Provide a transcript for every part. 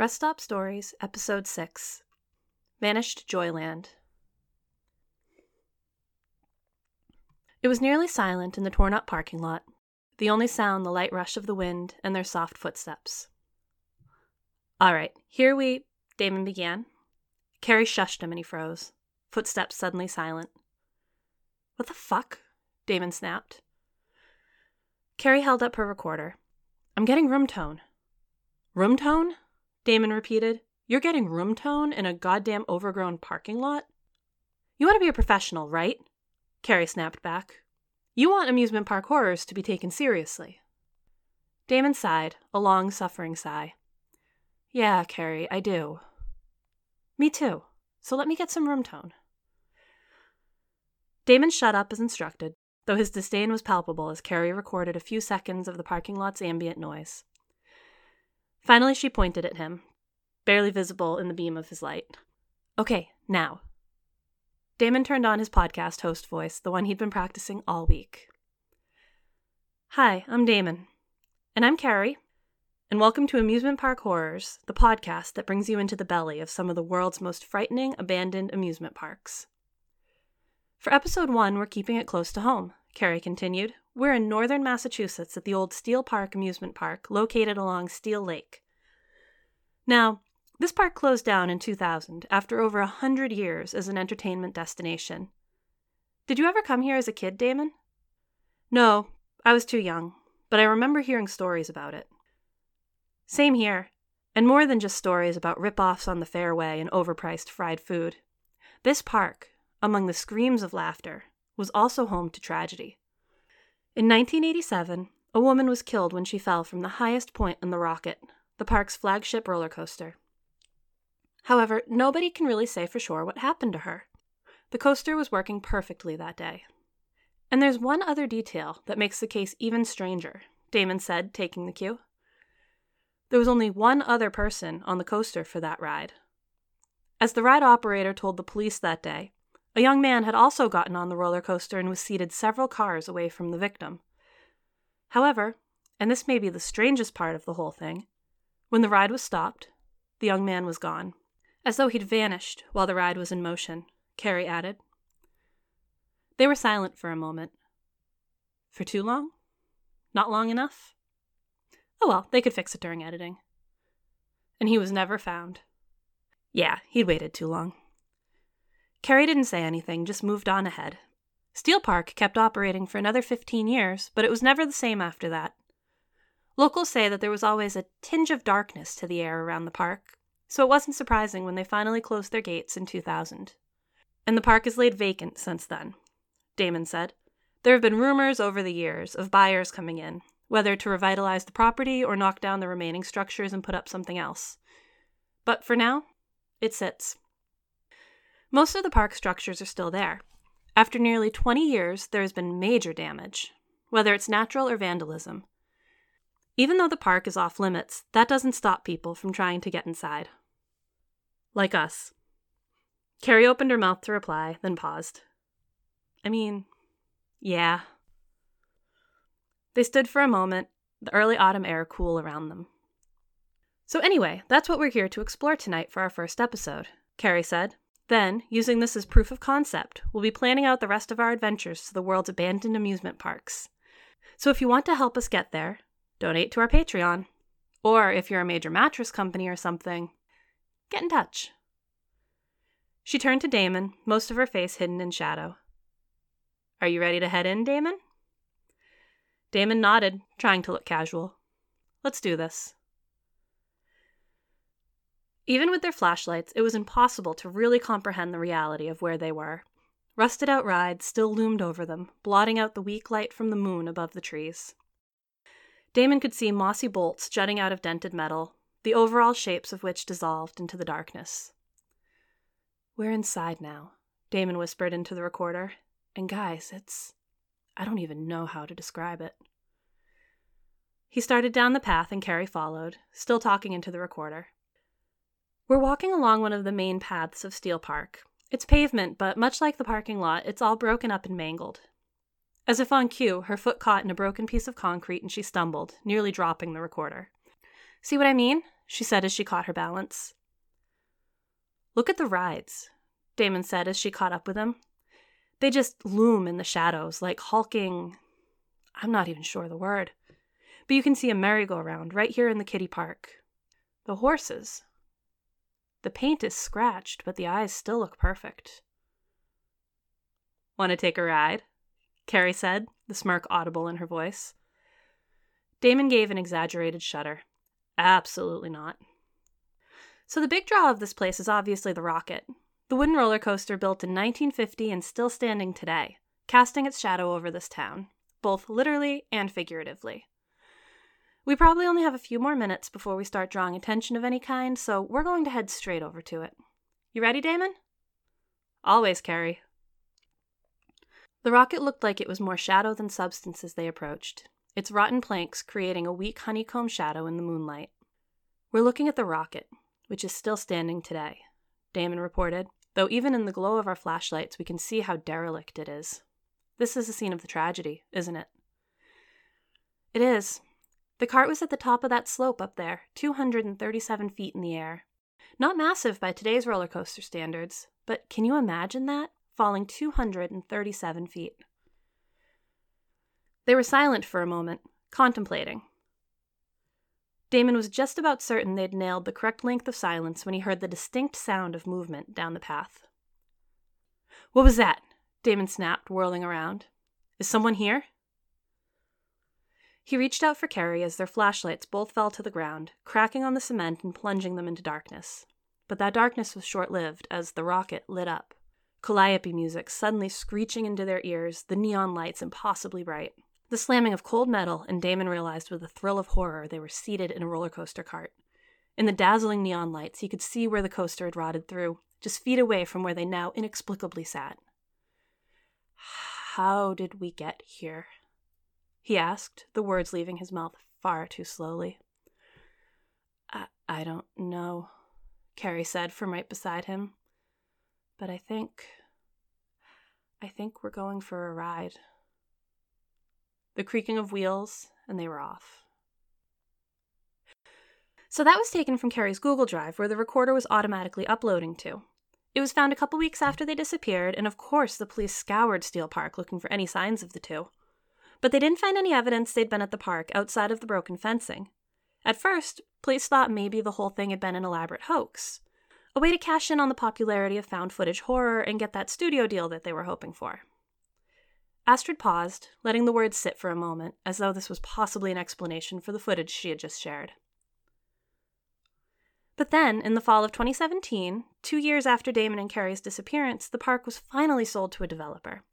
Rest Stop Stories, Episode 6 Vanished Joyland. It was nearly silent in the torn up parking lot, the only sound the light rush of the wind and their soft footsteps. All right, here we. Damon began. Carrie shushed him and he froze, footsteps suddenly silent. What the fuck? Damon snapped. Carrie held up her recorder. I'm getting room tone. Room tone? Damon repeated. You're getting room tone in a goddamn overgrown parking lot? You want to be a professional, right? Carrie snapped back. You want amusement park horrors to be taken seriously. Damon sighed, a long, suffering sigh. Yeah, Carrie, I do. Me too. So let me get some room tone. Damon shut up as instructed, though his disdain was palpable as Carrie recorded a few seconds of the parking lot's ambient noise. Finally, she pointed at him, barely visible in the beam of his light. Okay, now. Damon turned on his podcast host voice, the one he'd been practicing all week. Hi, I'm Damon. And I'm Carrie. And welcome to Amusement Park Horrors, the podcast that brings you into the belly of some of the world's most frightening abandoned amusement parks. For episode one, we're keeping it close to home, Carrie continued. We're in northern Massachusetts at the old Steel Park Amusement Park, located along Steel Lake. Now, this park closed down in 2000 after over a hundred years as an entertainment destination. Did you ever come here as a kid, Damon? No, I was too young, but I remember hearing stories about it. Same here, and more than just stories about rip-offs on the fairway and overpriced fried food. This park, among the screams of laughter, was also home to tragedy. In 1987, a woman was killed when she fell from the highest point in the Rocket, the park's flagship roller coaster. However, nobody can really say for sure what happened to her. The coaster was working perfectly that day. And there's one other detail that makes the case even stranger, Damon said, taking the cue. There was only one other person on the coaster for that ride. As the ride operator told the police that day, a young man had also gotten on the roller coaster and was seated several cars away from the victim. However, and this may be the strangest part of the whole thing, when the ride was stopped, the young man was gone. As though he'd vanished while the ride was in motion, Carrie added. They were silent for a moment. For too long? Not long enough? Oh well, they could fix it during editing. And he was never found. Yeah, he'd waited too long. Carrie didn't say anything, just moved on ahead. Steel Park kept operating for another 15 years, but it was never the same after that. Locals say that there was always a tinge of darkness to the air around the park, so it wasn't surprising when they finally closed their gates in 2000. And the park has laid vacant since then, Damon said. There have been rumors over the years of buyers coming in, whether to revitalize the property or knock down the remaining structures and put up something else. But for now, it sits. Most of the park structures are still there. After nearly 20 years, there has been major damage, whether it's natural or vandalism. Even though the park is off limits, that doesn't stop people from trying to get inside. Like us. Carrie opened her mouth to reply, then paused. I mean, yeah. They stood for a moment, the early autumn air cool around them. So, anyway, that's what we're here to explore tonight for our first episode, Carrie said. Then, using this as proof of concept, we'll be planning out the rest of our adventures to the world's abandoned amusement parks. So, if you want to help us get there, donate to our Patreon. Or if you're a major mattress company or something, get in touch. She turned to Damon, most of her face hidden in shadow. Are you ready to head in, Damon? Damon nodded, trying to look casual. Let's do this. Even with their flashlights, it was impossible to really comprehend the reality of where they were. Rusted out rides still loomed over them, blotting out the weak light from the moon above the trees. Damon could see mossy bolts jutting out of dented metal, the overall shapes of which dissolved into the darkness. We're inside now, Damon whispered into the recorder. And guys, it's. I don't even know how to describe it. He started down the path and Carrie followed, still talking into the recorder. We're walking along one of the main paths of Steel Park. It's pavement, but much like the parking lot, it's all broken up and mangled. As if on cue, her foot caught in a broken piece of concrete and she stumbled, nearly dropping the recorder. See what I mean? she said as she caught her balance. Look at the rides, Damon said as she caught up with him. They just loom in the shadows like hulking. I'm not even sure the word. But you can see a merry-go-round right here in the kiddie park. The horses. The paint is scratched, but the eyes still look perfect. Want to take a ride? Carrie said, the smirk audible in her voice. Damon gave an exaggerated shudder. Absolutely not. So, the big draw of this place is obviously the rocket, the wooden roller coaster built in 1950 and still standing today, casting its shadow over this town, both literally and figuratively. We probably only have a few more minutes before we start drawing attention of any kind, so we're going to head straight over to it. You ready, Damon? Always, Carrie. The rocket looked like it was more shadow than substance as they approached, its rotten planks creating a weak honeycomb shadow in the moonlight. We're looking at the rocket, which is still standing today, Damon reported, though even in the glow of our flashlights we can see how derelict it is. This is the scene of the tragedy, isn't it? It is. The cart was at the top of that slope up there, 237 feet in the air. Not massive by today's roller coaster standards, but can you imagine that? Falling 237 feet. They were silent for a moment, contemplating. Damon was just about certain they'd nailed the correct length of silence when he heard the distinct sound of movement down the path. What was that? Damon snapped, whirling around. Is someone here? He reached out for Carrie as their flashlights both fell to the ground, cracking on the cement and plunging them into darkness. But that darkness was short lived as the rocket lit up. Calliope music suddenly screeching into their ears, the neon lights impossibly bright. The slamming of cold metal, and Damon realized with a thrill of horror they were seated in a roller coaster cart. In the dazzling neon lights, he could see where the coaster had rotted through, just feet away from where they now inexplicably sat. How did we get here? He asked, the words leaving his mouth far too slowly. I, I don't know, Carrie said from right beside him. But I think. I think we're going for a ride the creaking of wheels, and they were off. So that was taken from Carrie's Google Drive, where the recorder was automatically uploading to. It was found a couple weeks after they disappeared, and of course the police scoured Steel Park looking for any signs of the two. But they didn't find any evidence they'd been at the park outside of the broken fencing. At first, police thought maybe the whole thing had been an elaborate hoax, a way to cash in on the popularity of found footage horror and get that studio deal that they were hoping for. Astrid paused, letting the words sit for a moment, as though this was possibly an explanation for the footage she had just shared. But then, in the fall of 2017, two years after Damon and Carrie's disappearance, the park was finally sold to a developer.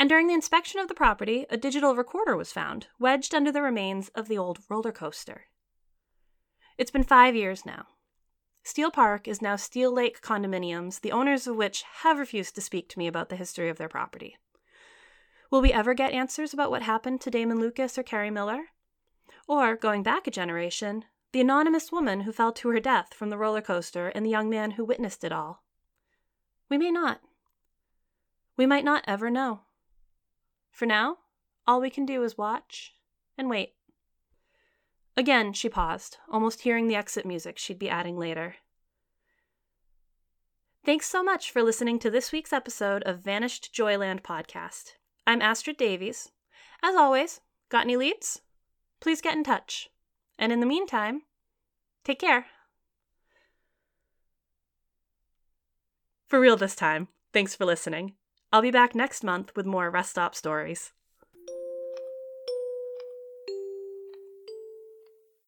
And during the inspection of the property, a digital recorder was found, wedged under the remains of the old roller coaster. It's been five years now. Steel Park is now Steel Lake Condominiums, the owners of which have refused to speak to me about the history of their property. Will we ever get answers about what happened to Damon Lucas or Carrie Miller? Or, going back a generation, the anonymous woman who fell to her death from the roller coaster and the young man who witnessed it all? We may not. We might not ever know. For now, all we can do is watch and wait. Again, she paused, almost hearing the exit music she'd be adding later. Thanks so much for listening to this week's episode of Vanished Joyland podcast. I'm Astrid Davies. As always, got any leads? Please get in touch. And in the meantime, take care. For real this time. Thanks for listening. I'll be back next month with more rest stop stories.